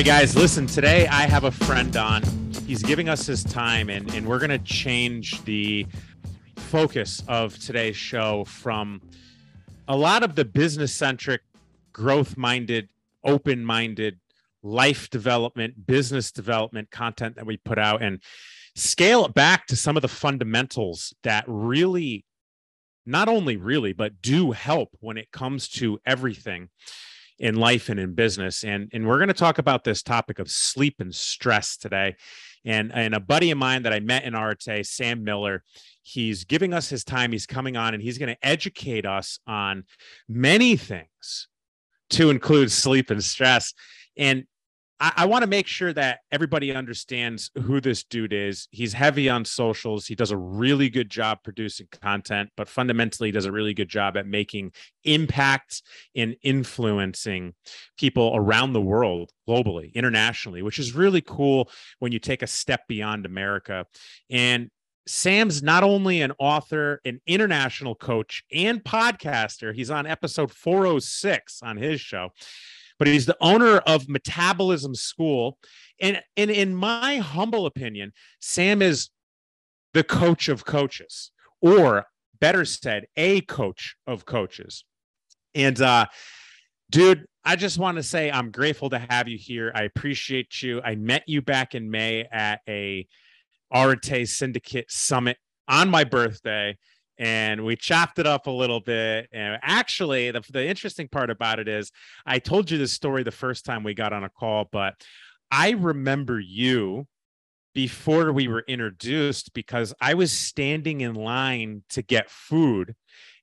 Right, guys, listen, today I have a friend on. He's giving us his time, and, and we're going to change the focus of today's show from a lot of the business centric, growth minded, open minded, life development, business development content that we put out and scale it back to some of the fundamentals that really, not only really, but do help when it comes to everything in life and in business. And, and we're going to talk about this topic of sleep and stress today. And, and a buddy of mine that I met in Arete, Sam Miller, he's giving us his time. He's coming on and he's going to educate us on many things to include sleep and stress. And I, I want to make sure that everybody understands who this dude is. He's heavy on socials. He does a really good job producing content, but fundamentally does a really good job at making impact and influencing people around the world globally, internationally, which is really cool when you take a step beyond America. And Sam's not only an author, an international coach, and podcaster. He's on episode 406 on his show but he's the owner of Metabolism School. And, and in my humble opinion, Sam is the coach of coaches, or better said, a coach of coaches. And uh, dude, I just want to say I'm grateful to have you here. I appreciate you. I met you back in May at a Arete Syndicate Summit on my birthday and we chopped it up a little bit. And actually, the, the interesting part about it is I told you this story the first time we got on a call, but I remember you before we were introduced because I was standing in line to get food.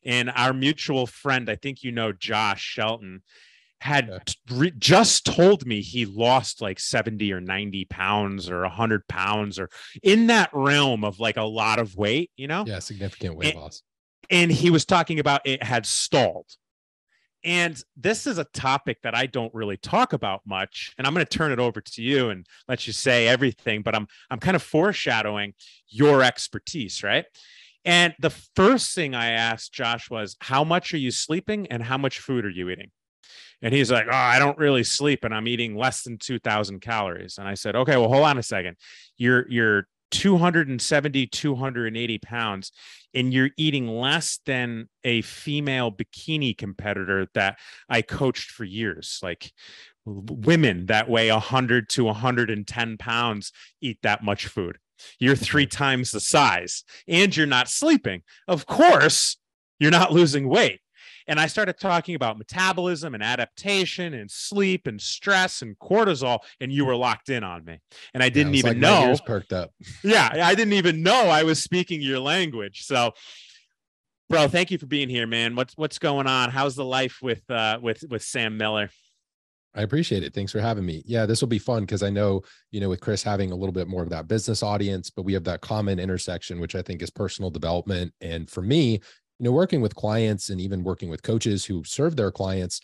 And our mutual friend, I think you know Josh Shelton, had re- just told me he lost like 70 or 90 pounds or 100 pounds or in that realm of like a lot of weight, you know? Yeah, significant weight and, loss. And he was talking about it had stalled. And this is a topic that I don't really talk about much. And I'm going to turn it over to you and let you say everything, but I'm I'm kind of foreshadowing your expertise, right? And the first thing I asked Josh was, How much are you sleeping and how much food are you eating? And he's like, Oh, I don't really sleep and I'm eating less than 2000 calories. And I said, Okay, well, hold on a second. You're, you're 270, 280 pounds, and you're eating less than a female bikini competitor that I coached for years. Like women that weigh 100 to 110 pounds eat that much food. You're three times the size and you're not sleeping. Of course, you're not losing weight. And I started talking about metabolism and adaptation and sleep and stress and cortisol, and you were locked in on me. And I didn't yeah, even like know. perked up. yeah, I didn't even know I was speaking your language. So, bro, thank you for being here, man. What's what's going on? How's the life with uh, with with Sam Miller? I appreciate it. Thanks for having me. Yeah, this will be fun because I know, you know, with Chris having a little bit more of that business audience, but we have that common intersection, which I think is personal development. And for me, you know, working with clients and even working with coaches who serve their clients,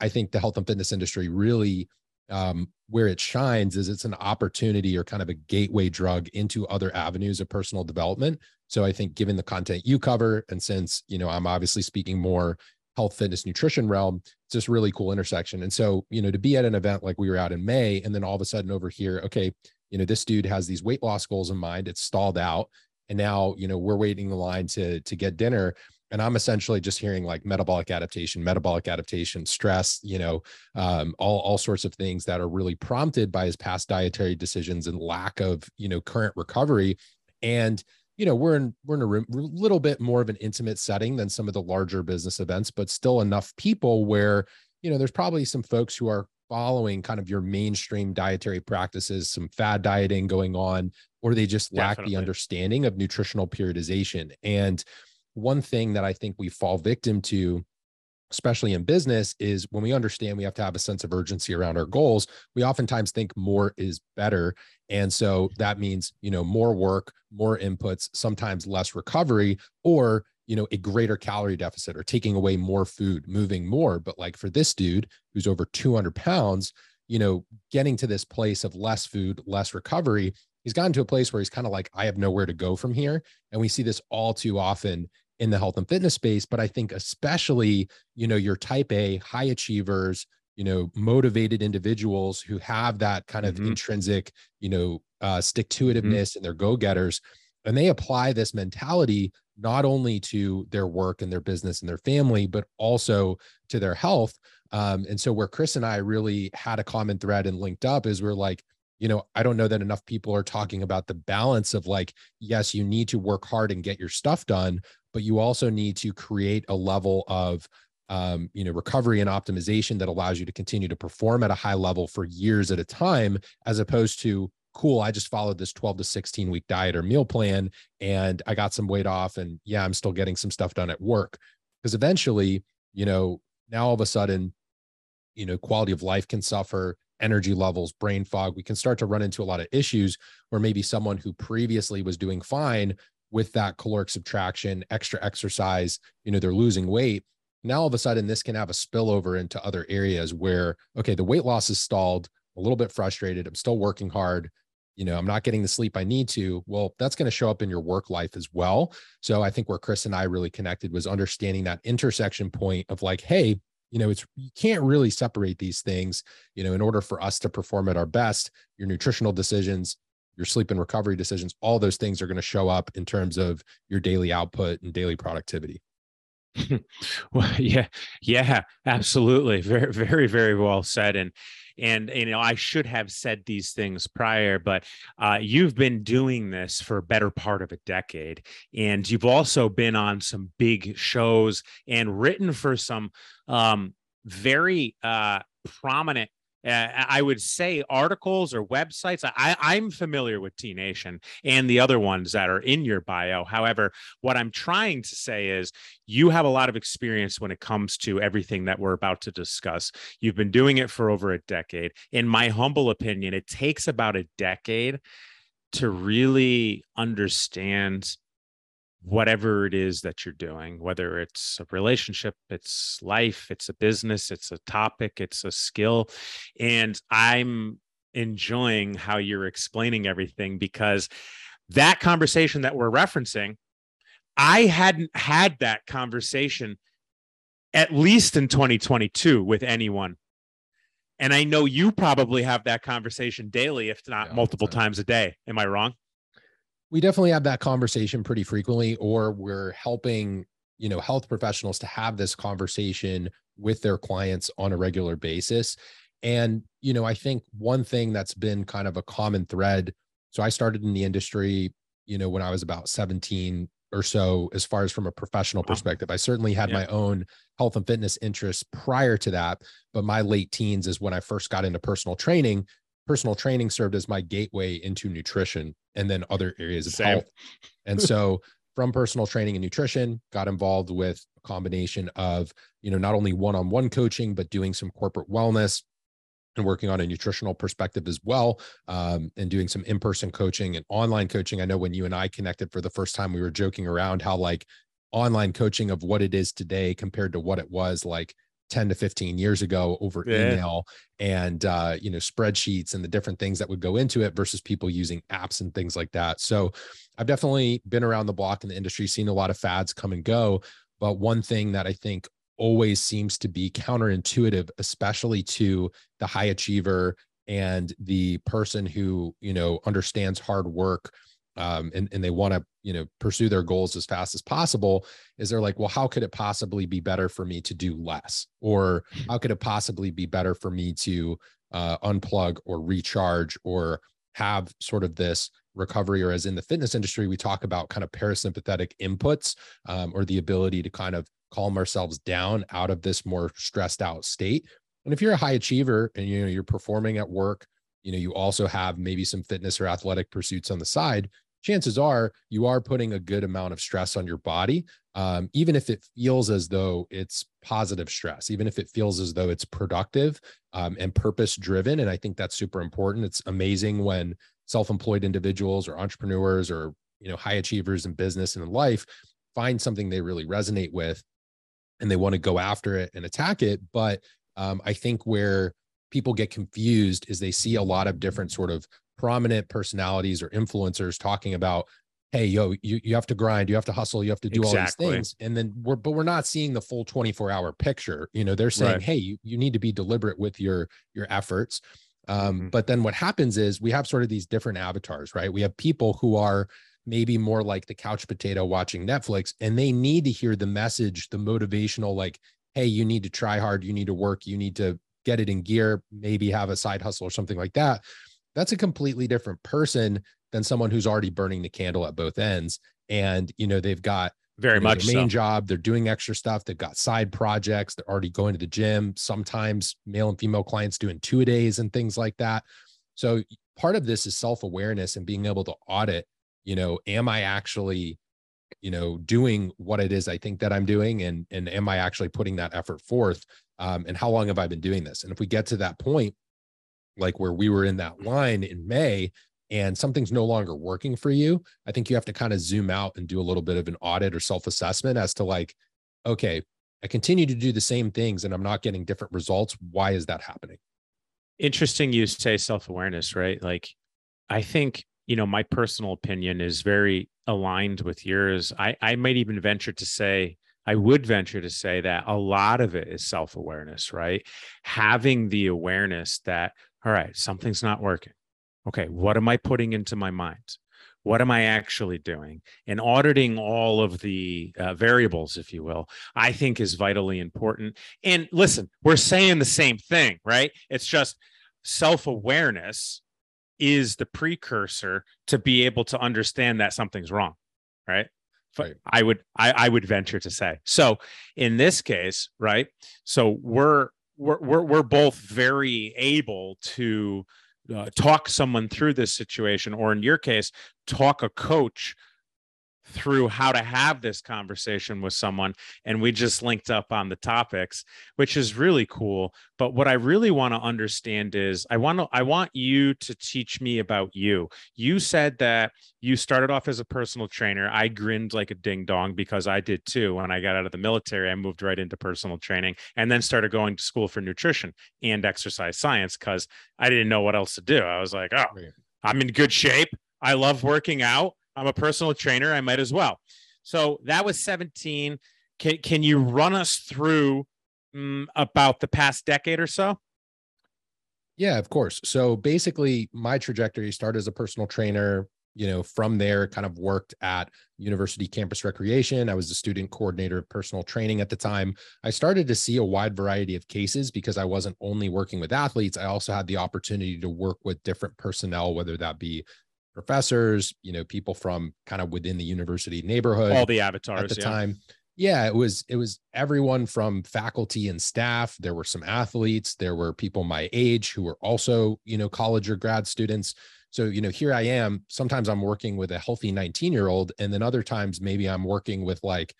I think the health and fitness industry really um, where it shines is it's an opportunity or kind of a gateway drug into other avenues of personal development. So I think given the content you cover, and since you know I'm obviously speaking more health, fitness, nutrition realm, it's this really cool intersection. And so you know to be at an event like we were out in May, and then all of a sudden over here, okay, you know this dude has these weight loss goals in mind. It's stalled out, and now you know we're waiting in line to to get dinner and i'm essentially just hearing like metabolic adaptation metabolic adaptation stress you know um, all, all sorts of things that are really prompted by his past dietary decisions and lack of you know current recovery and you know we're in we're in a room, little bit more of an intimate setting than some of the larger business events but still enough people where you know there's probably some folks who are following kind of your mainstream dietary practices some fad dieting going on or they just lack Definitely. the understanding of nutritional periodization and one thing that I think we fall victim to especially in business, is when we understand we have to have a sense of urgency around our goals, we oftentimes think more is better. And so that means, you know, more work, more inputs, sometimes less recovery, or, you know, a greater calorie deficit or taking away more food, moving more. But like for this dude who's over 200 pounds, you know, getting to this place of less food, less recovery, he's gotten to a place where he's kind of like, I have nowhere to go from here. And we see this all too often in the health and fitness space but i think especially you know your type a high achievers you know motivated individuals who have that kind of mm-hmm. intrinsic you know uh, stick to itiveness mm-hmm. and they're go-getters and they apply this mentality not only to their work and their business and their family but also to their health um, and so where chris and i really had a common thread and linked up is we're like you know i don't know that enough people are talking about the balance of like yes you need to work hard and get your stuff done but you also need to create a level of um, you know recovery and optimization that allows you to continue to perform at a high level for years at a time as opposed to cool i just followed this 12 to 16 week diet or meal plan and i got some weight off and yeah i'm still getting some stuff done at work. Because eventually you know now all of a sudden you know quality of life can suffer energy levels brain fog we can start to run into a lot of issues where maybe someone who previously was doing fine with that caloric subtraction, extra exercise, you know, they're losing weight. Now all of a sudden this can have a spillover into other areas where, okay, the weight loss is stalled, a little bit frustrated. I'm still working hard. You know, I'm not getting the sleep I need to. Well, that's going to show up in your work life as well. So I think where Chris and I really connected was understanding that intersection point of like, hey, you know, it's you can't really separate these things. You know, in order for us to perform at our best, your nutritional decisions, your sleep and recovery decisions, all those things are going to show up in terms of your daily output and daily productivity. well, yeah, yeah, absolutely. Very, very, very well said. And and you know, I should have said these things prior, but uh, you've been doing this for a better part of a decade, and you've also been on some big shows and written for some um, very uh, prominent uh, I would say articles or websites. I, I'm familiar with T Nation and the other ones that are in your bio. However, what I'm trying to say is you have a lot of experience when it comes to everything that we're about to discuss. You've been doing it for over a decade. In my humble opinion, it takes about a decade to really understand whatever it is that you're doing, whether it's a relationship, it's life, it's a business, it's a topic, it's a skill. And I'm enjoying how you're explaining everything because that conversation that we're referencing, I hadn't had that conversation at least in 2022 with anyone. And I know you probably have that conversation daily, if not yeah, multiple times a day. Am I wrong? We definitely have that conversation pretty frequently or we're helping you know health professionals to have this conversation with their clients on a regular basis. And you know i think one thing that's been kind of a common thread so i started in the industry you know when i was about 17 or so as far as from a professional perspective. I certainly had yeah. my own health and fitness interests prior to that but my late teens is when i first got into personal training personal training served as my gateway into nutrition and then other areas of Same. health. And so from personal training and nutrition, got involved with a combination of, you know, not only one-on-one coaching, but doing some corporate wellness and working on a nutritional perspective as well, um, and doing some in-person coaching and online coaching. I know when you and I connected for the first time, we were joking around how like online coaching of what it is today compared to what it was like 10 to 15 years ago over yeah. email and uh, you know spreadsheets and the different things that would go into it versus people using apps and things like that so i've definitely been around the block in the industry seen a lot of fads come and go but one thing that i think always seems to be counterintuitive especially to the high achiever and the person who you know understands hard work um, and, and they want to you know pursue their goals as fast as possible is they're like well how could it possibly be better for me to do less? Or hmm. how could it possibly be better for me to uh, unplug or recharge or have sort of this recovery? Or as in the fitness industry we talk about kind of parasympathetic inputs um, or the ability to kind of calm ourselves down out of this more stressed out state. And if you're a high achiever and you know you're performing at work you know you also have maybe some fitness or athletic pursuits on the side chances are you are putting a good amount of stress on your body um, even if it feels as though it's positive stress, even if it feels as though it's productive um, and purpose driven. And I think that's super important. It's amazing when self-employed individuals or entrepreneurs or you know high achievers in business and in life find something they really resonate with and they want to go after it and attack it. But um, I think where people get confused is they see a lot of different sort of prominent personalities or influencers talking about hey yo you, you have to grind you have to hustle you have to do exactly. all these things and then we're but we're not seeing the full 24 hour picture you know they're saying right. hey you, you need to be deliberate with your your efforts um, mm-hmm. but then what happens is we have sort of these different avatars right we have people who are maybe more like the couch potato watching netflix and they need to hear the message the motivational like hey you need to try hard you need to work you need to get it in gear maybe have a side hustle or something like that that's a completely different person than someone who's already burning the candle at both ends. And, you know, they've got very much main so. job. They're doing extra stuff. They've got side projects. They're already going to the gym. Sometimes male and female clients doing two a days and things like that. So part of this is self awareness and being able to audit. You know, am I actually, you know, doing what it is I think that I'm doing, and and am I actually putting that effort forth? Um, and how long have I been doing this? And if we get to that point, like where we were in that mm-hmm. line in May, and something's no longer working for you, I think you have to kind of zoom out and do a little bit of an audit or self assessment as to like, okay, I continue to do the same things and I'm not getting different results. Why is that happening? Interesting you say self awareness, right? Like, I think, you know, my personal opinion is very aligned with yours. I, I might even venture to say, I would venture to say that a lot of it is self awareness, right? Having the awareness that, all right, something's not working okay, what am I putting into my mind? What am I actually doing? And auditing all of the uh, variables, if you will, I think is vitally important. And listen, we're saying the same thing, right? It's just self awareness is the precursor to be able to understand that something's wrong, right? Right. I would I, I would venture to say. So in this case, right? So we're we're we're, we're both very able to uh, talk someone through this situation, or in your case, talk a coach through how to have this conversation with someone and we just linked up on the topics which is really cool. But what i really want to understand is i want to i want you to teach me about you. You said that you started off as a personal trainer. I grinned like a ding dong because i did too. When i got out of the military i moved right into personal training and then started going to school for nutrition and exercise science because i didn't know what else to do. I was like oh i'm in good shape. I love working out I'm a personal trainer. I might as well. So that was 17. Can, can you run us through um, about the past decade or so? Yeah, of course. So basically, my trajectory started as a personal trainer. You know, from there, kind of worked at University Campus Recreation. I was the student coordinator of personal training at the time. I started to see a wide variety of cases because I wasn't only working with athletes. I also had the opportunity to work with different personnel, whether that be professors, you know, people from kind of within the university neighborhood. All the avatars at the yeah. time. Yeah, it was it was everyone from faculty and staff. There were some athletes, there were people my age who were also, you know, college or grad students. So, you know, here I am. Sometimes I'm working with a healthy 19 year old, and then other times maybe I'm working with like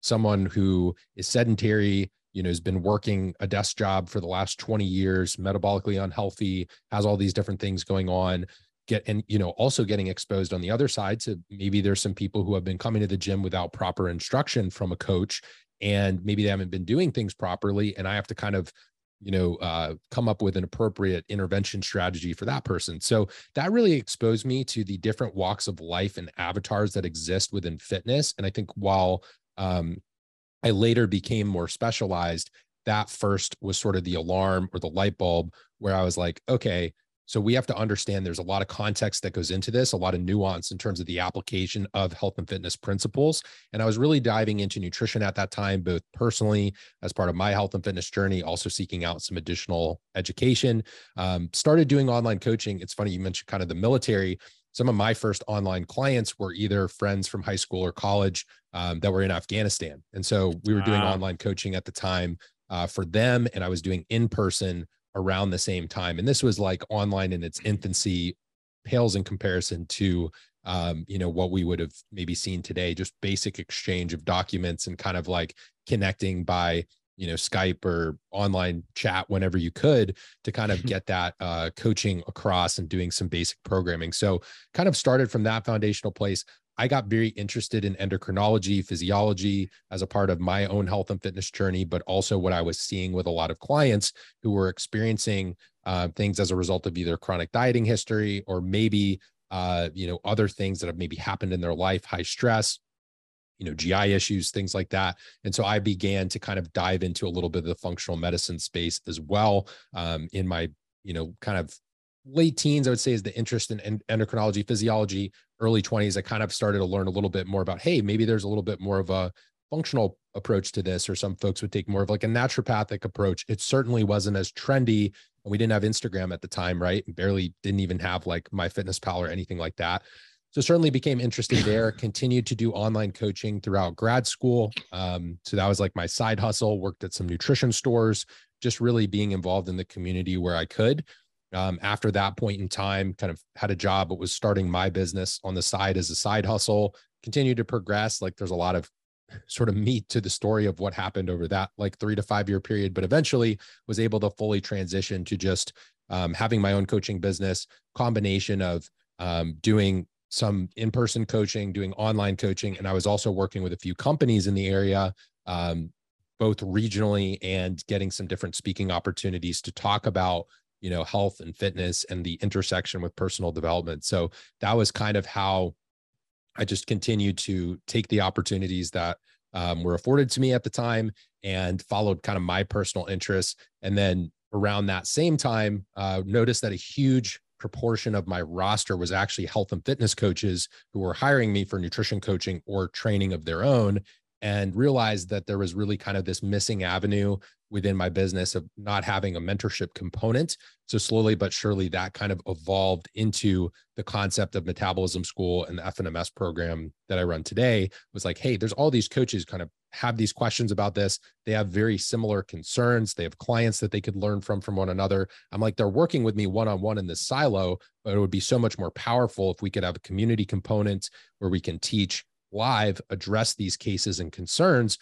someone who is sedentary, you know, has been working a desk job for the last 20 years, metabolically unhealthy, has all these different things going on get and you know also getting exposed on the other side to maybe there's some people who have been coming to the gym without proper instruction from a coach and maybe they haven't been doing things properly and i have to kind of you know uh, come up with an appropriate intervention strategy for that person. So that really exposed me to the different walks of life and avatars that exist within fitness and i think while um, i later became more specialized that first was sort of the alarm or the light bulb where i was like okay so we have to understand there's a lot of context that goes into this, a lot of nuance in terms of the application of health and fitness principles. And I was really diving into nutrition at that time, both personally as part of my health and fitness journey, also seeking out some additional education. Um, started doing online coaching. It's funny you mentioned kind of the military. Some of my first online clients were either friends from high school or college um, that were in Afghanistan. And so we were doing wow. online coaching at the time uh, for them, and I was doing in person around the same time. And this was like online in its infancy, pales in comparison to um, you know, what we would have maybe seen today, just basic exchange of documents and kind of like connecting by you know skype or online chat whenever you could to kind of get that uh, coaching across and doing some basic programming so kind of started from that foundational place I got very interested in endocrinology, physiology as a part of my own health and fitness journey, but also what I was seeing with a lot of clients who were experiencing uh, things as a result of either chronic dieting history or maybe uh, you know other things that have maybe happened in their life, high stress, you know GI issues, things like that. And so I began to kind of dive into a little bit of the functional medicine space as well um, in my you know kind of late teens, I would say, is the interest in endocrinology, physiology. Early 20s, I kind of started to learn a little bit more about, hey, maybe there's a little bit more of a functional approach to this, or some folks would take more of like a naturopathic approach. It certainly wasn't as trendy. And we didn't have Instagram at the time, right? Barely didn't even have like MyFitnessPal or anything like that. So certainly became interested there. Continued to do online coaching throughout grad school. Um, so that was like my side hustle. Worked at some nutrition stores, just really being involved in the community where I could. Um, after that point in time, kind of had a job, but was starting my business on the side as a side hustle. Continued to progress. Like there's a lot of sort of meat to the story of what happened over that like three to five year period, but eventually was able to fully transition to just um, having my own coaching business, combination of um, doing some in-person coaching, doing online coaching, and I was also working with a few companies in the area, um, both regionally and getting some different speaking opportunities to talk about you know health and fitness and the intersection with personal development. So that was kind of how i just continued to take the opportunities that um, were afforded to me at the time and followed kind of my personal interests. And then around that same time uh, noticed that a huge proportion of my roster was actually health and fitness coaches who were hiring me for nutrition coaching or training of their own and realized that there was really kind of this missing avenue within my business of not having a mentorship component. So slowly but surely that kind of evolved into the concept of metabolism school and the FNMS program that I run today was like, hey, there's all these coaches kind of have these questions about this. They have very similar concerns. They have clients that they could learn from from one another. I'm like, they're working with me one-on-one in this silo, but it would be so much more powerful if we could have a community component where we can teach live, address these cases and concerns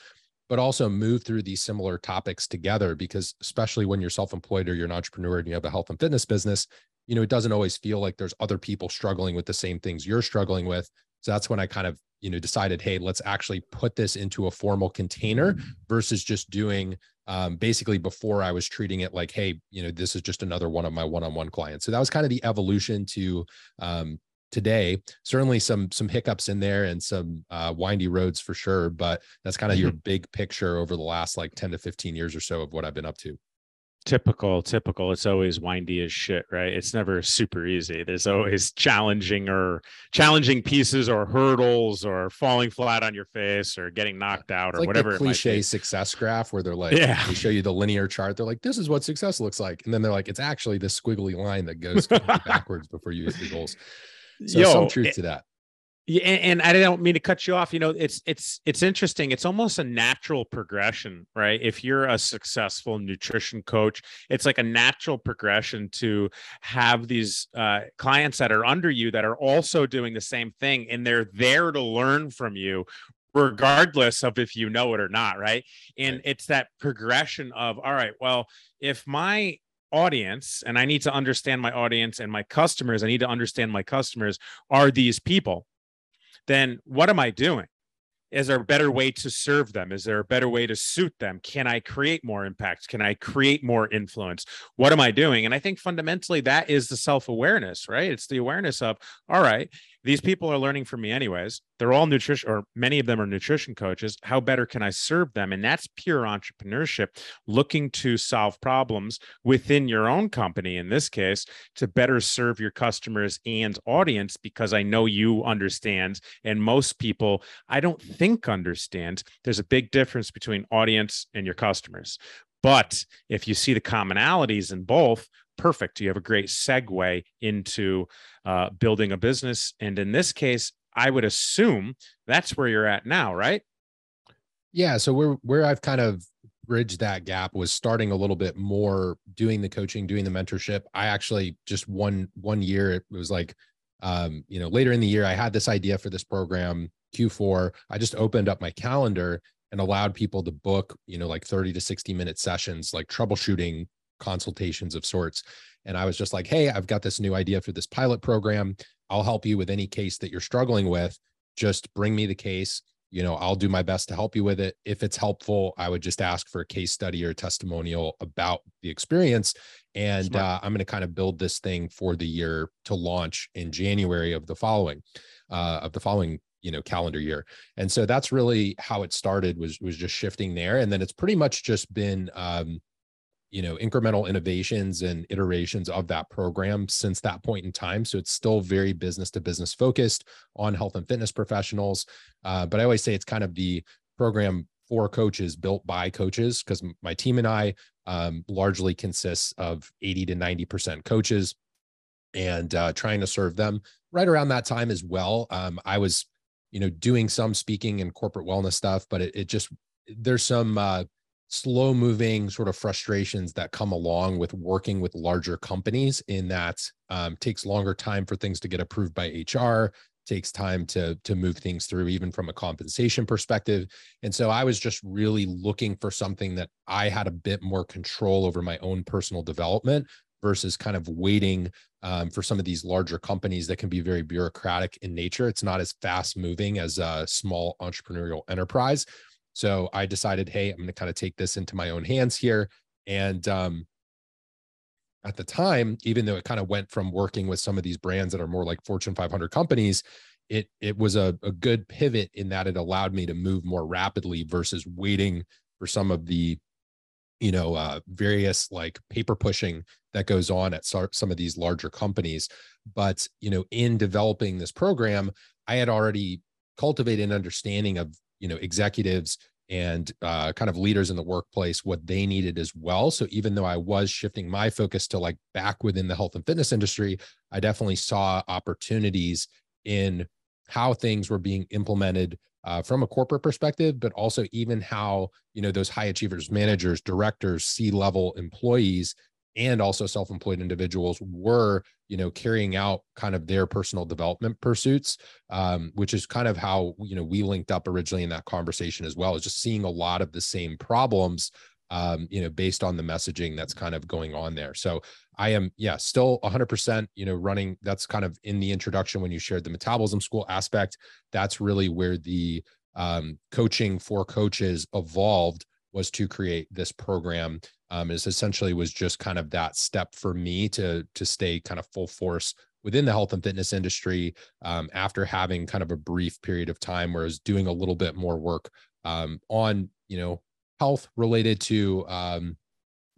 but also move through these similar topics together because especially when you're self-employed or you're an entrepreneur and you have a health and fitness business you know it doesn't always feel like there's other people struggling with the same things you're struggling with. So that's when i kind of you know decided hey let's actually put this into a formal container versus just doing um, basically before i was treating it like hey you know this is just another one of my one-on-one clients. So that was kind of the evolution to um, today. Certainly some some hiccups in there and some uh, windy roads for sure, but that's kind of mm-hmm. your big picture over the last like 10 to 15 years or so of what I've been up to. Typical, typical. It's always windy as shit, right? It's never super easy. There's always challenging or challenging pieces or hurdles or falling flat on your face or getting knocked out it's or like whatever. cliche success graph where they're like, yeah, they show you the linear chart. They're like, this is what success looks like, and then they're like, it's actually this squiggly line that goes backwards before you hit the goals. So Yo, some truth it, to that. Yeah, and, and, I don't mean to cut you off. You know, it's it's it's interesting. It's almost a natural progression, right? If you're a successful nutrition coach, it's like a natural progression to have these uh, clients that are under you that are also doing the same thing, and they're there to learn from you, regardless of if you know it or not, right? And it's that progression of all right, well, if my audience and I need to understand my audience and my customers, I need to understand my customers are these people, then what am I doing? Is there a better way to serve them? Is there a better way to suit them? Can I create more impact? Can I create more influence? What am I doing? And I think fundamentally that is the self awareness, right? It's the awareness of, all right, these people are learning from me anyways. They're all nutrition or many of them are nutrition coaches. How better can i serve them? And that's pure entrepreneurship looking to solve problems within your own company in this case to better serve your customers and audience because i know you understand and most people i don't think understand. There's a big difference between audience and your customers. But if you see the commonalities in both, perfect. You have a great segue into uh, building a business. And in this case, I would assume that's where you're at now, right? Yeah. So where where I've kind of bridged that gap was starting a little bit more doing the coaching, doing the mentorship. I actually just one one year it was like um, you know, later in the year, I had this idea for this program, Q4. I just opened up my calendar and allowed people to book, you know, like 30 to 60 minute sessions, like troubleshooting consultations of sorts. And I was just like, hey, I've got this new idea for this pilot program. I'll help you with any case that you're struggling with. Just bring me the case. You know, I'll do my best to help you with it. If it's helpful, I would just ask for a case study or a testimonial about the experience. And uh, I'm going to kind of build this thing for the year to launch in January of the following, uh, of the following you know calendar year and so that's really how it started was was just shifting there and then it's pretty much just been um you know incremental innovations and iterations of that program since that point in time. So it's still very business to business focused on health and fitness professionals. Uh, but i always say it's kind of the program for coaches built by coaches because my team and i um, largely consists of 80 to 90 percent coaches and uh, trying to serve them right around that time as well. Um, i was you know doing some speaking and corporate wellness stuff but it, it just there's some uh, slow moving sort of frustrations that come along with working with larger companies in that um, takes longer time for things to get approved by hr takes time to to move things through even from a compensation perspective and so i was just really looking for something that i had a bit more control over my own personal development versus kind of waiting um, for some of these larger companies that can be very bureaucratic in nature. It's not as fast moving as a small entrepreneurial enterprise. So I decided, hey, I'm going to kind of take this into my own hands here. And um, at the time, even though it kind of went from working with some of these brands that are more like Fortune 500 companies, it it was a, a good pivot in that it allowed me to move more rapidly versus waiting for some of the you know uh, various like paper pushing that goes on at some of these larger companies but you know in developing this program i had already cultivated an understanding of you know executives and uh, kind of leaders in the workplace what they needed as well. So even though i was shifting my focus to like back within the health and fitness industry i definitely saw opportunities in how things were being implemented uh, from a corporate perspective, but also even how you know those high achievers, managers, directors, C level employees, and also self-employed individuals were you know carrying out kind of their personal development pursuits, um, which is kind of how you know we linked up originally in that conversation as well. Is just seeing a lot of the same problems um, you know, based on the messaging that's kind of going on there. So I am, yeah, still 100%, you know, running. That's kind of in the introduction when you shared the metabolism school aspect. That's really where the um, coaching for coaches evolved was to create this program. Um, is essentially was just kind of that step for me to to stay kind of full force within the health and fitness industry um, after having kind of a brief period of time where I was doing a little bit more work um, on you know health related to um,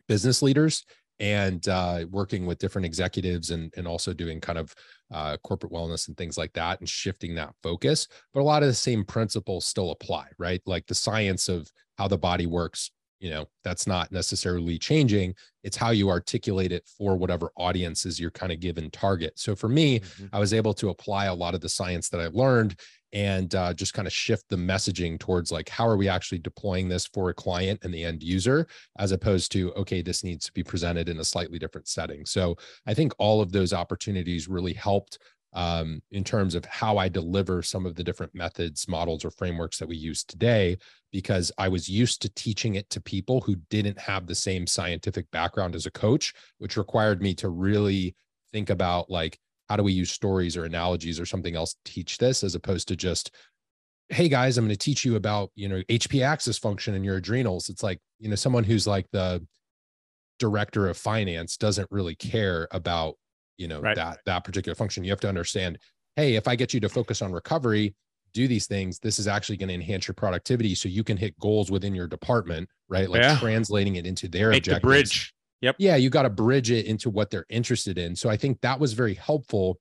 business leaders and uh, working with different executives and and also doing kind of uh, corporate wellness and things like that and shifting that focus. But a lot of the same principles still apply, right? Like the science of how the body works. You know, that's not necessarily changing. It's how you articulate it for whatever audience is your kind of given target. So for me, mm-hmm. I was able to apply a lot of the science that I learned and uh, just kind of shift the messaging towards like how are we actually deploying this for a client and the end user as opposed to okay this needs to be presented in a slightly different setting so i think all of those opportunities really helped um, in terms of how i deliver some of the different methods models or frameworks that we use today because i was used to teaching it to people who didn't have the same scientific background as a coach which required me to really think about like how do we use stories or analogies or something else to teach this as opposed to just hey guys i'm going to teach you about you know HPA axis function in your adrenals. It's like you know someone who's like the director of finance doesn't really care about you know right. that that particular function you have to understand hey if i get you to focus on recovery do these things this is actually going to enhance your productivity so you can hit goals within your department right like yeah. translating it into their Make objectives the bridge Yep. Yeah, you got to bridge it into what they're interested in. So I think that was very helpful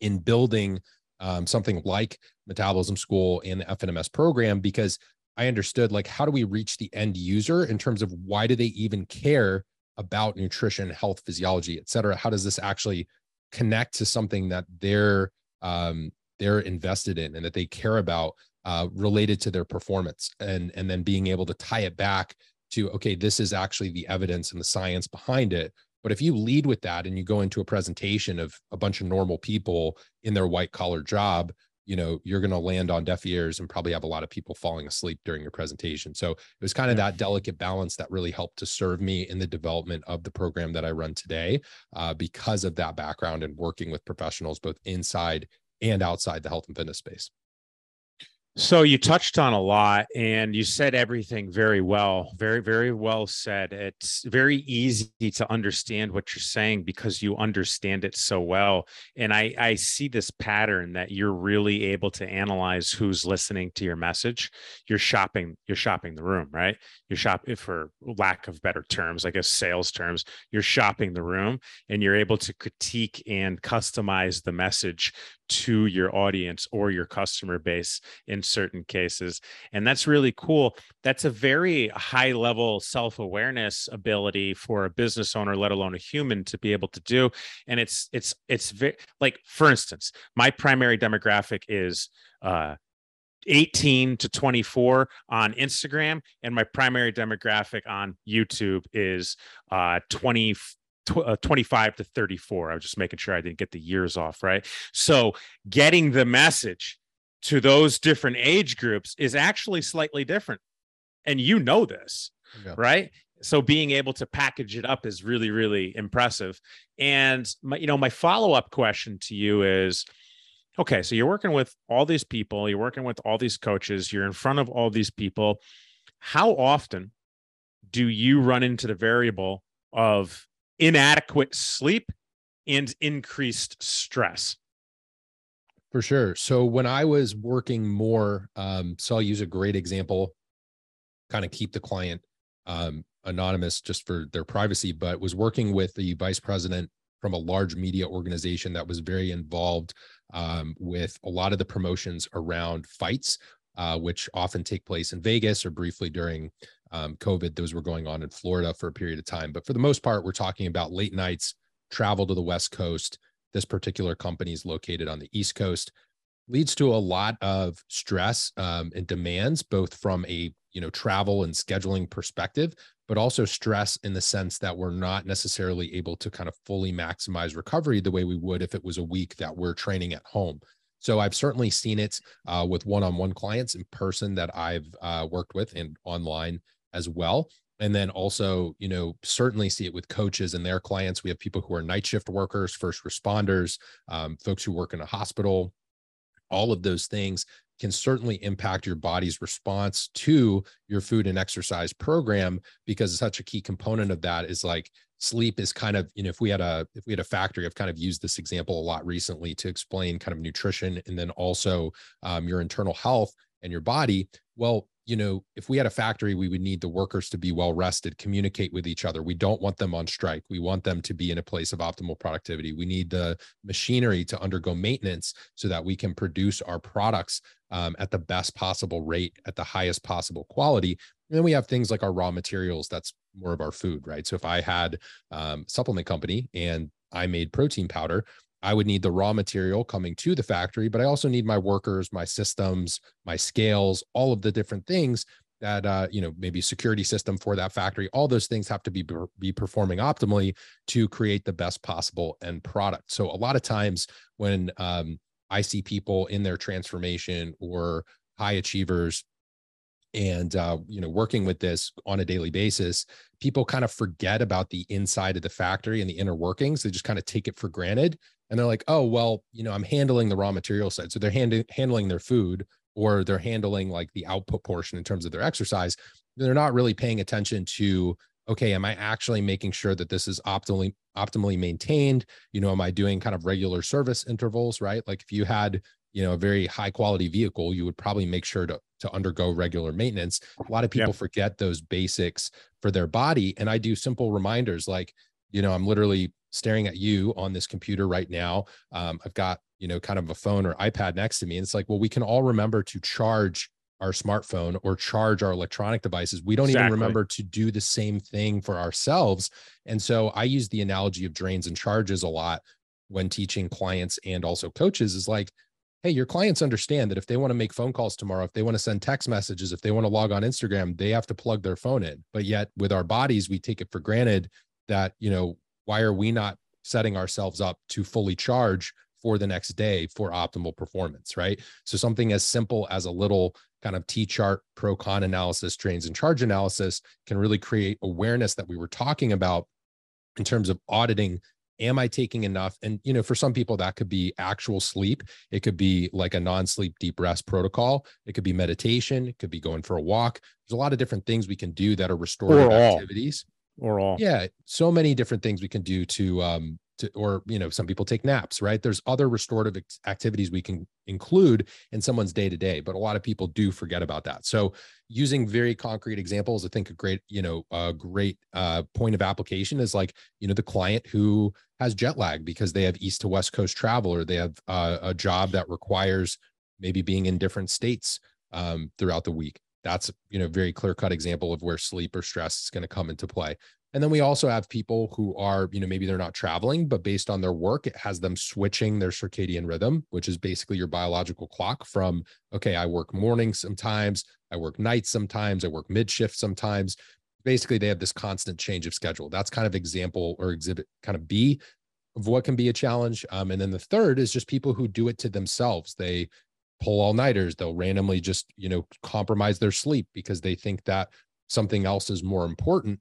in building um, something like Metabolism School and the FNMS program because I understood like how do we reach the end user in terms of why do they even care about nutrition, health, physiology, et cetera? How does this actually connect to something that they're um, they're invested in and that they care about uh, related to their performance and and then being able to tie it back to okay this is actually the evidence and the science behind it But if you lead with that and you go into a presentation of a bunch of normal people in their white collar job, you know you're going to land on deaf ears and probably have a lot of people falling asleep during your presentation. So it was kind of that delicate balance that really helped to serve me in the development of the program that i run today uh, because of that background and working with professionals both inside and outside the health and fitness space so you touched on a lot and you said everything very well, very, very well said. It's very easy to understand what you're saying because you understand it so well. And I, I see this pattern that you're really able to analyze who's listening to your message. You're shopping, you're shopping the room, right? You're shopping for lack of better terms, I guess sales terms, you're shopping the room and you're able to critique and customize the message to your audience or your customer base in certain cases. And that's really cool. That's a very high level self awareness ability for a business owner, let alone a human, to be able to do. And it's, it's, it's very, like, for instance, my primary demographic is, uh, 18 to 24 on Instagram, and my primary demographic on YouTube is uh, 20 uh, 25 to 34. I was just making sure I didn't get the years off, right? So, getting the message to those different age groups is actually slightly different. And you know this, yeah. right? So being able to package it up is really, really impressive. And my, you know, my follow-up question to you is, okay, so you're working with all these people, you're working with all these coaches, you're in front of all these people. How often do you run into the variable of inadequate sleep and increased stress. For sure. So when I was working more, um, so I'll use a great example, kind of keep the client um, anonymous just for their privacy, but was working with the vice president from a large media organization that was very involved um, with a lot of the promotions around fights, uh, which often take place in Vegas or briefly during um, COVID, those were going on in Florida for a period of time. But for the most part, we're talking about late nights, travel to the West Coast. This particular company is located on the East Coast. Leads to a lot of stress um, and demands, both from a you know travel and scheduling perspective, but also stress in the sense that we're not necessarily able to kind of fully maximize recovery the way we would if it was a week that we're training at home. So I've certainly seen it uh, with one-on-one clients in person that I've uh, worked with and online as well. And then also you know certainly see it with coaches and their clients. We have people who are night shift workers first responders um, folks who work in a hospital all of those things can certainly impact your body's response to your food and exercise program because such a key component of that is like sleep is kind of you know if we had a if we had a factory i've kind of used this example a lot recently to explain kind of nutrition and then also um, your internal health and your body. Well you know, if we had a factory, we would need the workers to be well rested, communicate with each other. We don't want them on strike. We want them to be in a place of optimal productivity. We need the machinery to undergo maintenance so that we can produce our products um, at the best possible rate, at the highest possible quality. And then we have things like our raw materials. That's more of our food, right? So if I had um, supplement company and I made protein powder, I would need the raw material coming to the factory, but I also need my workers, my systems, my scales, all of the different things that uh, you know maybe security system for that factory. All those things have to be be performing optimally to create the best possible end product. So a lot of times when um, I see people in their transformation or high achievers and uh, you know working with this on a daily basis people kind of forget about the inside of the factory and the inner workings they just kind of take it for granted and they're like oh well you know i'm handling the raw material side. So they're hand- handling their food or they're handling like the output portion in terms of their exercise they're not really paying attention to okay am i actually making sure that this is optimally optimally maintained? You know am i doing kind of regular service intervals right? Like if you had you know a very high quality vehicle you would probably make sure to to undergo regular maintenance. A lot of people forget those basics for their body and i do simple reminders like you know i'm literally staring at you on this computer right now. Um, i've got you know kind of a phone or ipad next to me and it's like well we can all remember to charge our smartphone or charge our electronic devices. We don't exactly. even remember to do the same thing for ourselves. And so i use the analogy of drains and charges a lot when teaching clients and also coaches is like hey, your clients understand that if they want to make phone calls tomorrow, if they want to send text messages, if they want to log on Instagram, they have to plug their phone in. But yet with our bodies, we take it for granted that, you know, why are we not setting ourselves up to fully charge for the next day for optimal performance, right? So something as simple as a little kind of T chart pro con analysis, drains and charge analysis can really create awareness that we were talking about in terms of auditing am i taking enough? And you know for some people that could be actual sleep. It could be like a non-sleep deep rest protocol. It could be meditation. It could be going for a walk. There's a lot of different things we can do that are restorative activities. Or all. Yeah so many different things we can do to um to, or you know some people take naps right? There's other restorative activities we can include in someone's day to day but a lot of people do forget about that. So using very concrete examples i think a great you know a great uh, point of application is like you know the client who has jet lag because they have east to west coast travel or they have uh, a job that requires maybe being in different states um, throughout the week that's you know very clear cut example of where sleep or stress is going to come into play and then we also have people who are, you know, maybe they're not traveling, but based on their work, it has them switching their circadian rhythm, which is basically your biological clock from, okay, I work mornings sometimes, I work nights sometimes, I work mid shift sometimes. Basically, they have this constant change of schedule. That's kind of example or exhibit kind of B of what can be a challenge. Um, and then the third is just people who do it to themselves. They pull all nighters. They'll randomly just, you know, compromise their sleep because they think that something else is more important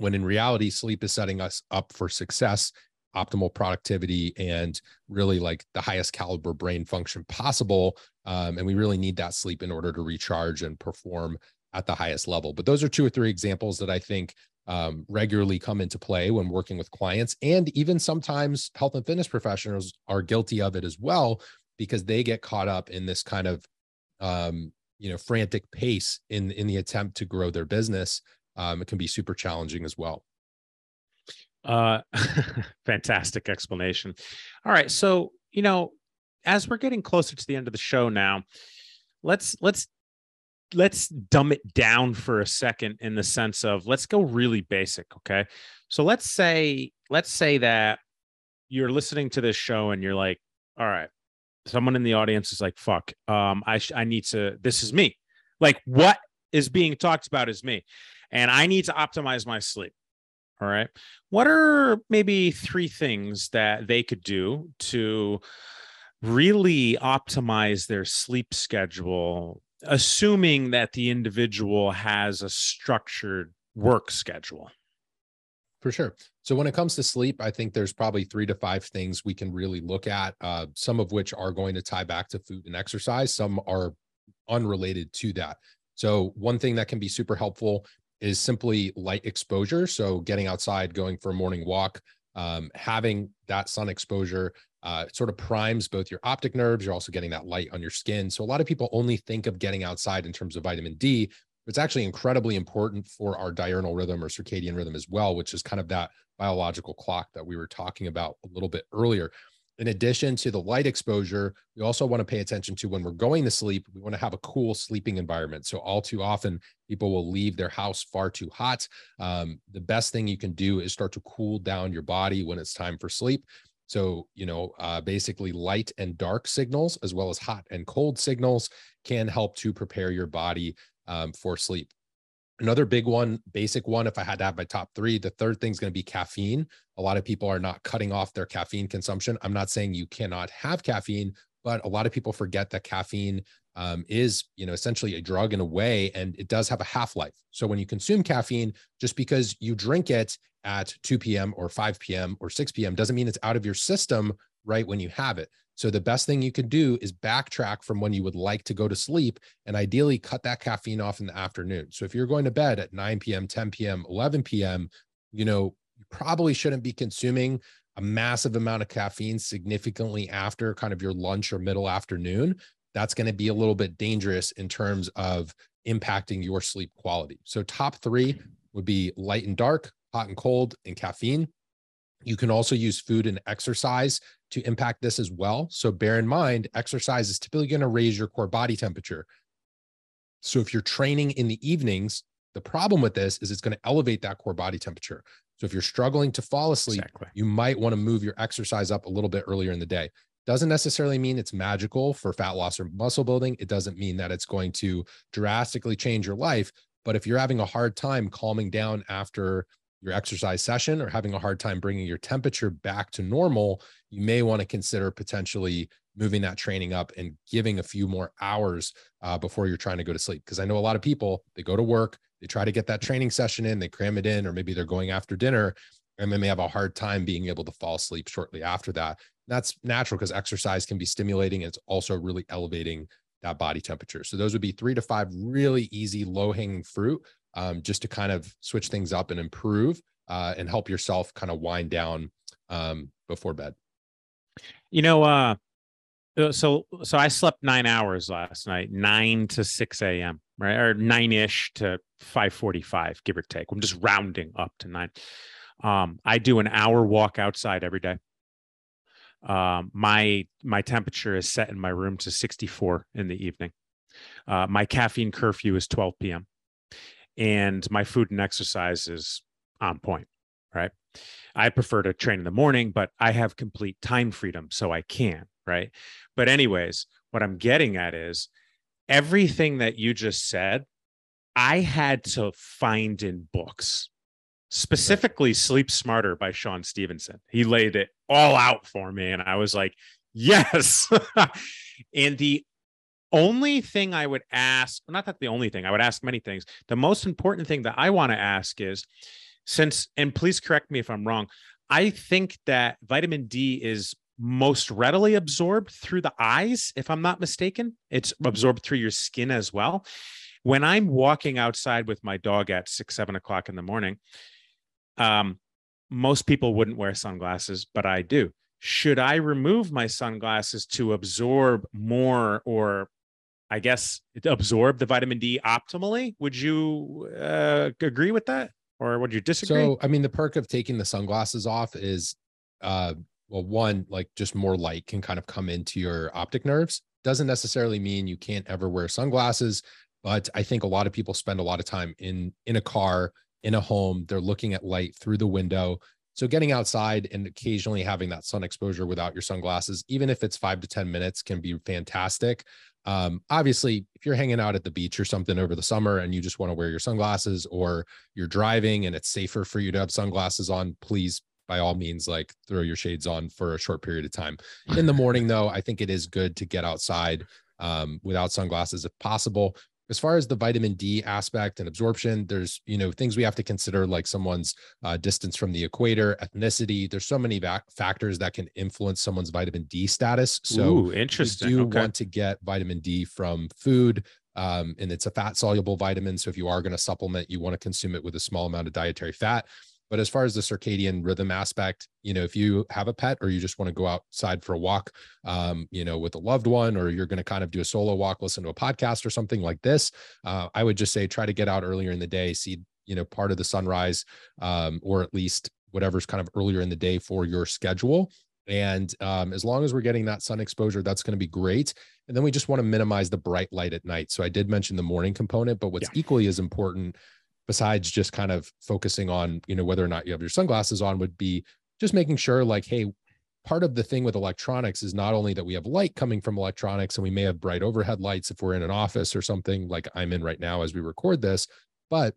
when in reality, sleep is setting us up for success, optimal productivity, and really like the highest caliber brain function possible. Um, and we really need that sleep in order to recharge and perform at the highest level. But those are two or three examples that I think um, regularly come into play when working with clients. And even sometimes health and fitness professionals are guilty of it as well because they get caught up in this kind of um, you know frantic pace in in the attempt to grow their business um, it can be super challenging as well. Uh, fantastic explanation. All right, so you know, as we're getting closer to the end of the show now, let's let's let's dumb it down for a second in the sense of let's go really basic okay so let's say let's say that you're listening to this show and you're like all right someone in the audience is like fuck um i sh- i need to this is me like what is being talked about is me and I need to optimize my sleep. All right. What are maybe three things that they could do to really optimize their sleep schedule, assuming that the individual has a structured work schedule? For sure. So when it comes to sleep, I think there's probably three to five things we can really look at. Uh, some of which are going to tie back to food and exercise. Some are unrelated to that. So one thing that can be super helpful is simply light exposure. So getting outside, going for a morning walk, um, having that sun exposure uh, sort of primes both your optic nerves. You're also getting that light on your skin. So a lot of people only think of getting outside in terms of vitamin D. It's actually incredibly important for our diurnal rhythm or circadian rhythm as well, which is kind of that biological clock that we were talking about a little bit earlier in addition to the light exposure, we also want to pay attention to when we're going to sleep, we want to have a cool sleeping environment. So, all too often, people will leave their house far too hot. Um, the best thing you can do is start to cool down your body when it's time for sleep. So, you know, uh, basically light and dark signals, as well as hot and cold signals, can help to prepare your body um, for sleep. Another big one, basic one, if I had to have my top three, the third thing is going to be caffeine. A lot of people are not cutting off their caffeine consumption. I'm not saying you cannot have caffeine, but a lot of people forget that caffeine um, is, you know, essentially a drug in a way, and it does have a half life. So when you consume caffeine, just because you drink it at 2 p.m. or 5 p.m. or 6 p.m. doesn't mean it's out of your system right when you have it. So the best thing you can do is backtrack from when you would like to go to sleep and ideally cut that caffeine off in the afternoon. So if you're going to bed at 9 p.m., 10 p.m., 11 p.m., you know, you probably shouldn't be consuming a massive amount of caffeine significantly after kind of your lunch or middle afternoon. That's going to be a little bit dangerous in terms of impacting your sleep quality. So top 3 would be light and dark, hot and cold, and caffeine. You can also use food and exercise to impact this as well. So bear in mind, exercise is typically going to raise your core body temperature. So if you're training in the evenings, the problem with this is it's going to elevate that core body temperature. So if you're struggling to fall asleep, exactly. you might want to move your exercise up a little bit earlier in the day. Doesn't necessarily mean it's magical for fat loss or muscle building. It doesn't mean that it's going to drastically change your life. But if you're having a hard time calming down after your exercise session or having a hard time bringing your temperature back to normal, you may want to consider potentially moving that training up and giving a few more hours uh, before you're trying to go to sleep. Because I know a lot of people, they go to work, they try to get that training session in, they cram it in, or maybe they're going after dinner and they may have a hard time being able to fall asleep shortly after that. That's natural because exercise can be stimulating. And It's also really elevating that body temperature. So those would be three to five really easy, low hanging fruit, um, just to kind of switch things up and improve uh, and help yourself kind of wind down um, before bed. You know, uh, uh, so so I slept nine hours last night, nine to six a.m. right, or nine ish to five forty-five, give or take. I'm just rounding up to nine. Um, I do an hour walk outside every day. Um, my my temperature is set in my room to 64 in the evening. Uh, my caffeine curfew is 12 p.m. and my food and exercise is on point. Right. I prefer to train in the morning, but I have complete time freedom, so I can. Right. But anyways, what I'm getting at is everything that you just said. I had to find in books specifically Sleep Smarter by Sean Stevenson. He laid it all out for me. And I was like, yes. and the only thing I would ask, not that the only thing, I would ask many things. The most important thing that I want to ask is since, and please correct me if I'm wrong, I think that vitamin D is most readily absorbed through the eyes, if I'm not mistaken. It's absorbed through your skin as well. When I'm walking outside with my dog at six, seven o'clock in the morning, um, most people wouldn't wear sunglasses, but I do. Should I remove my sunglasses to absorb more or I guess it absorb the vitamin D optimally? Would you uh, agree with that? Or would you disagree? So, I mean, the perk of taking the sunglasses off is, uh, well, one, like just more light can kind of come into your optic nerves. Doesn't necessarily mean you can't ever wear sunglasses, but I think a lot of people spend a lot of time in in a car in a home. They're looking at light through the window. So getting outside and occasionally having that sun exposure without your sunglasses, even if it's five to 10 minutes, can be fantastic. Um, obviously, if you're hanging out at the beach or something over the summer and you just want to wear your sunglasses or you're driving and it's safer for you to have sunglasses on, please by all means like throw your shades on for a short period of time. In the morning though, I think it is good to get outside um, without sunglasses if possible as far as the vitamin D aspect and absorption, there's you know things we have to consider like someone's uh, distance from the equator, ethnicity. There's so many va- factors that can influence someone's vitamin D status. So Ooh, interesting. You do okay. want to get vitamin D from food. Um, and it's a fat soluble vitamin. So if you are going to supplement, you want to consume it with a small amount of dietary fat. But as far as the circadian rhythm aspect, you know, if you have a pet or you just want to go outside for a walk, um, you know, with a loved one, or you're going to kind of do a solo walk, listen to a podcast or something like this, uh, I would just say try to get out earlier in the day, see, you know, part of the sunrise, um, or at least whatever's kind of earlier in the day for your schedule. And um, as long as we're getting that sun exposure, that's going to be great. And then we just want to minimize the bright light at night. So I did mention the morning component, but what's yeah. equally as important besides just kind of focusing on you know whether or not you have your sunglasses on would be just making sure like hey part of the thing with electronics is not only that we have light coming from electronics and we may have bright overhead lights if we're in an office or something like I'm in right now as we record this but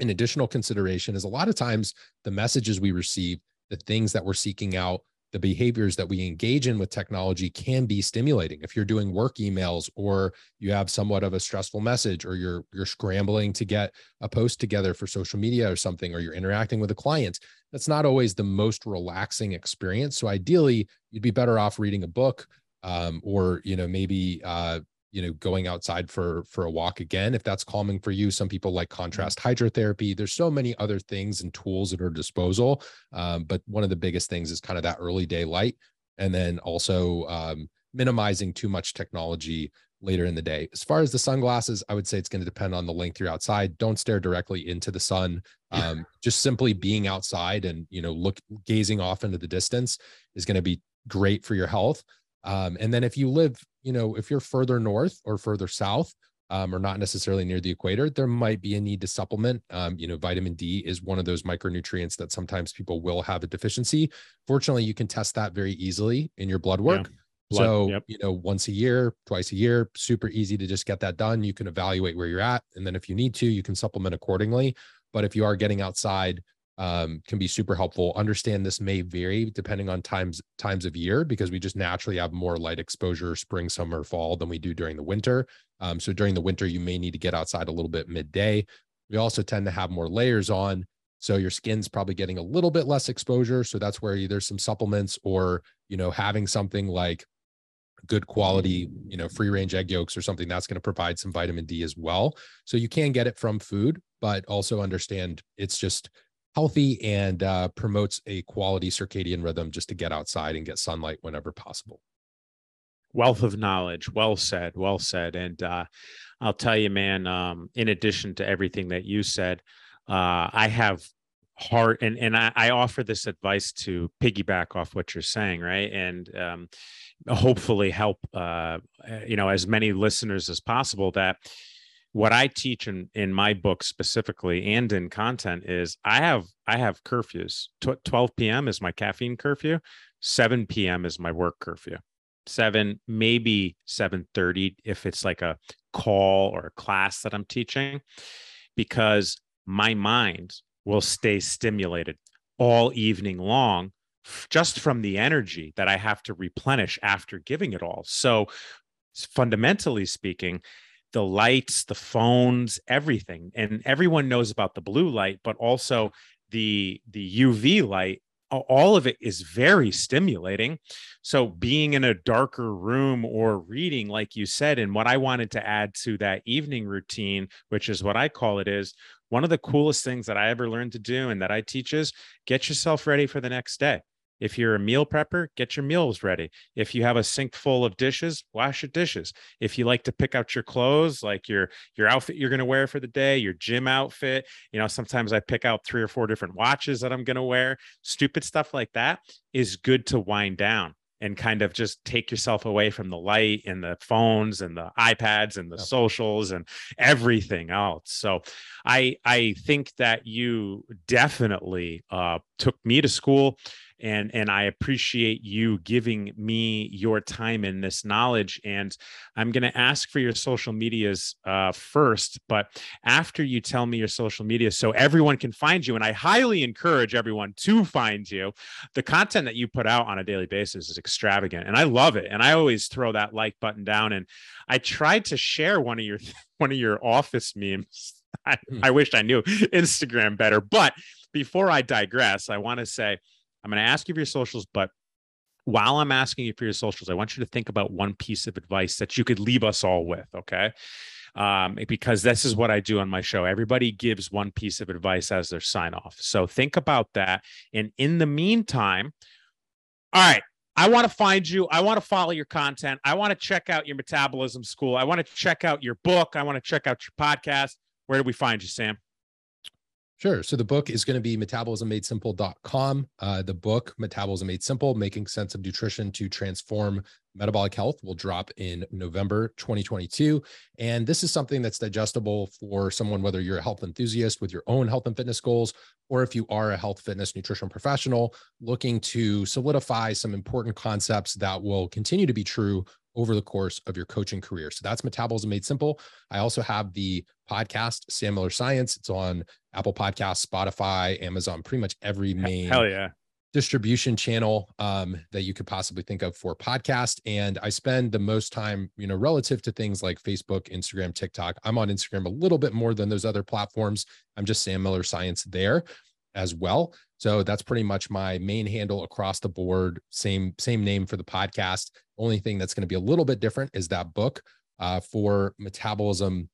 an additional consideration is a lot of times the messages we receive the things that we're seeking out the behaviors that we engage in with technology can be stimulating. If you're doing work emails or you have somewhat of a stressful message or you're you're scrambling to get a post together for social media or something or you're interacting with a client that's not always the most relaxing experience. So ideally you'd be better off reading a book um, or you know maybe uh, you know going outside for for a walk again if that's calming for you. Some people like mm-hmm. contrast hydrotherapy. There's so many other things and tools at our disposal um, but one of the biggest things is kind of that early day light and then also um, minimizing too much technology later in the day. As far as the sunglasses i would say it's going to depend on the length you're outside. Don't stare directly into the sun um, just simply being outside and you know look gazing off into the distance is going to be great for your health. Um, and then if you live, you know, if you're further north or further south, um, or not necessarily near the equator, there might be a need to supplement. Um, you know, vitamin D is one of those micronutrients that sometimes people will have a deficiency. Fortunately, you can test that very easily in your blood work. Yeah. Blood, so, yep. you know, once a year, twice a year, super easy to just get that done. You can evaluate where you're at. And then if you need to, you can supplement accordingly. But if you are getting outside, um, can be super helpful. Understand this may vary depending on times times of year because we just naturally have more light exposure spring, summer, fall than we do during the winter. Um, so during the winter, you may need to get outside a little bit midday. We also tend to have more layers on, so your skin's probably getting a little bit less exposure. So that's where either some supplements or you know having something like good quality, you know, free range egg yolks or something that's going to provide some vitamin D as well. So you can get it from food, but also understand it's just healthy and uh, promotes a quality circadian rhythm just to get outside and get sunlight whenever possible. Wealth of knowledge. Well said. Well said. And uh, I'll tell you, man, um, in addition to everything that you said, uh, I have heart and and I, I, offer this advice to piggyback off what you're saying right and um, hopefully help uh, you know as many listeners as possible that what I teach in in my book specifically and in content is I have I have curfews. 12 p.m. is my caffeine curfew. 7 p.m. is my work curfew. 7 maybe 7:30 if it's like a call or a class that I'm teaching because my mind will stay stimulated all evening long just from the energy that I have to replenish after giving it all. So fundamentally speaking, the lights, the phones, everything. And everyone knows about the blue light, but also the the UV light all of it is very stimulating. So being in a darker room or reading, like you said, and what I wanted to add to that evening routine, which is what I call it, is one of the coolest things that I ever learned to do and that I teach is get yourself ready for the next day. If you're a meal prepper, get your meals ready. If you have a sink full of dishes, wash your dishes. If you like to pick out your clothes, like your your outfit you're going to wear for the day, your gym outfit, you know, sometimes I pick out three or four different watches that I'm going to wear. Stupid stuff like that is good to wind down and kind of just take yourself away from the light and the phones and the iPads and the yep. socials and everything else. So I I think that you definitely uh, took me to school and and i appreciate you giving me your time and this knowledge and i'm going to ask for your social medias uh, first but after you tell me your social media so everyone can find you and i highly encourage everyone to find you the content that you put out on a daily basis is extravagant and i love it and i always throw that like button down and i tried to share one of your one of your office memes I, hmm. I wish I knew Instagram better. But before I digress, I want to say I'm going to ask you for your socials, but while I'm asking you for your socials, I want you to think about one piece of advice that you could leave us all with. Okay. Um, because this is what I do on my show. Everybody gives one piece of advice as their sign off. So think about that. And in the meantime, all right, I want to find you. I want to follow your content. I want to check out your metabolism school. I want to check out your book. I want to check out your podcast. Where do we find you, Sam? Sure. So the book is going to be metabolismmadesimple.com. Uh, the book, Metabolism Made Simple Making Sense of Nutrition to Transform Metabolic Health, will drop in November 2022. And this is something that's digestible for someone, whether you're a health enthusiast with your own health and fitness goals, or if you are a health, fitness, nutrition professional looking to solidify some important concepts that will continue to be true over the course of your coaching career. So that's Metabolism Made Simple. I also have the podcast, Sam Miller Science. It's on Apple Podcasts, Spotify, Amazon, pretty much every main hell yeah distribution channel um, that you could possibly think of for podcast. And I spend the most time, you know, relative to things like Facebook, Instagram, TikTok. I'm on Instagram a little bit more than those other platforms. I'm just Sam Miller Science there as well. So that's pretty much my main handle across the board. Same same name for the podcast. Only thing that's going to be a little bit different is that book uh, for metabolism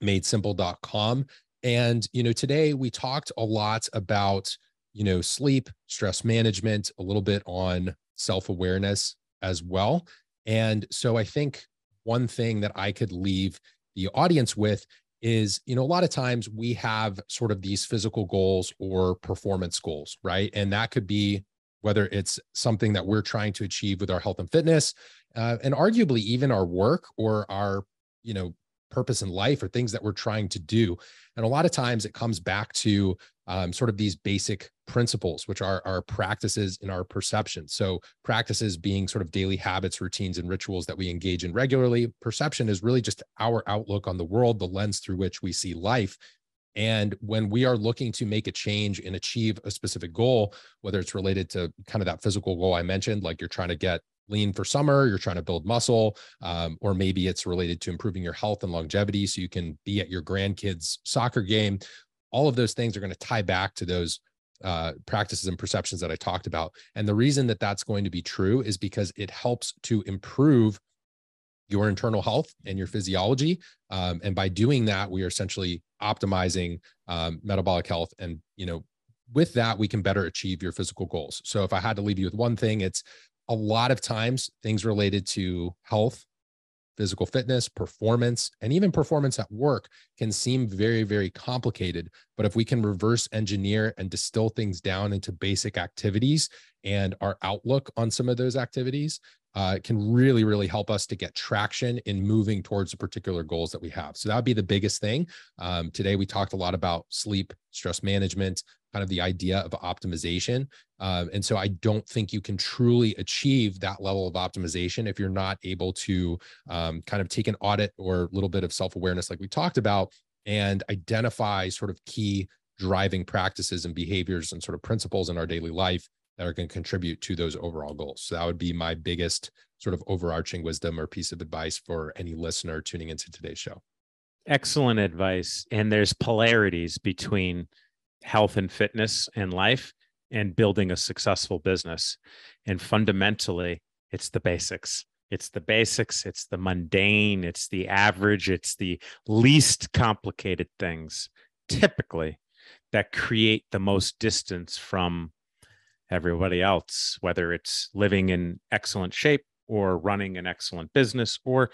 made simple.com. And you know, today we talked a lot about you know sleep, stress management, a little bit on self-awareness as well. And so I think one thing that I could leave the audience with is you know a lot of times we have sort of these physical goals or performance goals right? And that could be whether it's something that we're trying to achieve with our health and fitness uh, and arguably even our work or our you know purpose in life or things that we're trying to do and a lot of times it comes back to um, sort of these basic principles, which are our practices in our perception. So, practices being sort of daily habits, routines, and rituals that we engage in regularly. Perception is really just our outlook on the world, the lens through which we see life. And when we are looking to make a change and achieve a specific goal, whether it's related to kind of that physical goal I mentioned, like you're trying to get lean for summer, you're trying to build muscle, um, or maybe it's related to improving your health and longevity so you can be at your grandkids' soccer game. All of those things are going to tie back to those uh, practices and perceptions that I talked about. And the reason that that's going to be true is because it helps to improve your internal health and your physiology. Um, and by doing that, we are essentially optimizing um, metabolic health. And, you know, with that, we can better achieve your physical goals. So if I had to leave you with one thing, it's a lot of times things related to health, physical fitness, performance, and even performance at work can seem very, very complicated. But if we can reverse engineer and distill things down into basic activities and our outlook on some of those activities, uh, can really, really help us to get traction in moving towards the particular goals that we have. So that would be the biggest thing. Um, today, we talked a lot about sleep, stress management, kind of the idea of optimization. Um, and so I don't think you can truly achieve that level of optimization if you're not able to um, kind of take an audit or a little bit of self awareness, like we talked about, and identify sort of key driving practices and behaviors and sort of principles in our daily life that are going to contribute to those overall goals. So that would be my biggest sort of overarching wisdom or piece of advice for any listener tuning into today's show. Excellent advice. And there's polarities between health and fitness and life and building a successful business. And fundamentally, it's the basics. It's the basics, it's the mundane, it's the average, it's the least complicated things typically that create the most distance from everybody else, whether it's living in excellent shape or running an excellent business or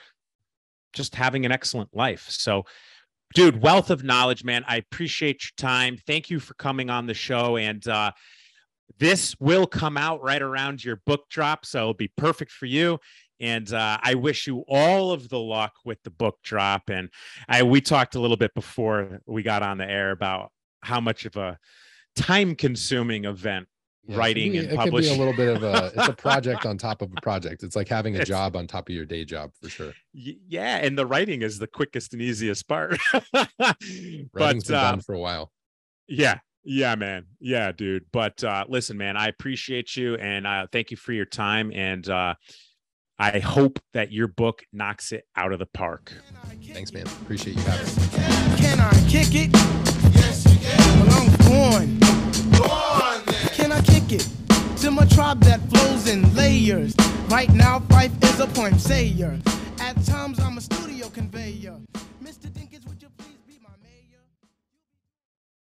just having an excellent life. So, dude, wealth of knowledge, man. I appreciate your time. Thank you for coming on the show. And uh, this will come out right around your book drop. So it'll be perfect for you. And uh, I wish you all of the luck with the book drop. And I we talked a little bit before we got on the air about how much of a time consuming event yeah, writing be, and it publishing. It could be a little bit of a it's a project on top of a project. It's like having a it's, job on top of your day job for sure. Yeah, and the writing is the quickest and easiest part. Writing's but, been uh, done for a while. Yeah, yeah, man. Yeah, dude. But uh, listen, man, I appreciate you and uh, thank you for your time. And uh, I hope that your book knocks it out of the park. Thanks, man. Appreciate you having me. Can I kick it? Yes, you can. Well, I'm born. It? To my tribe that flows in layers. Right now, Fife is a point sayer. At times, I'm a studio conveyor.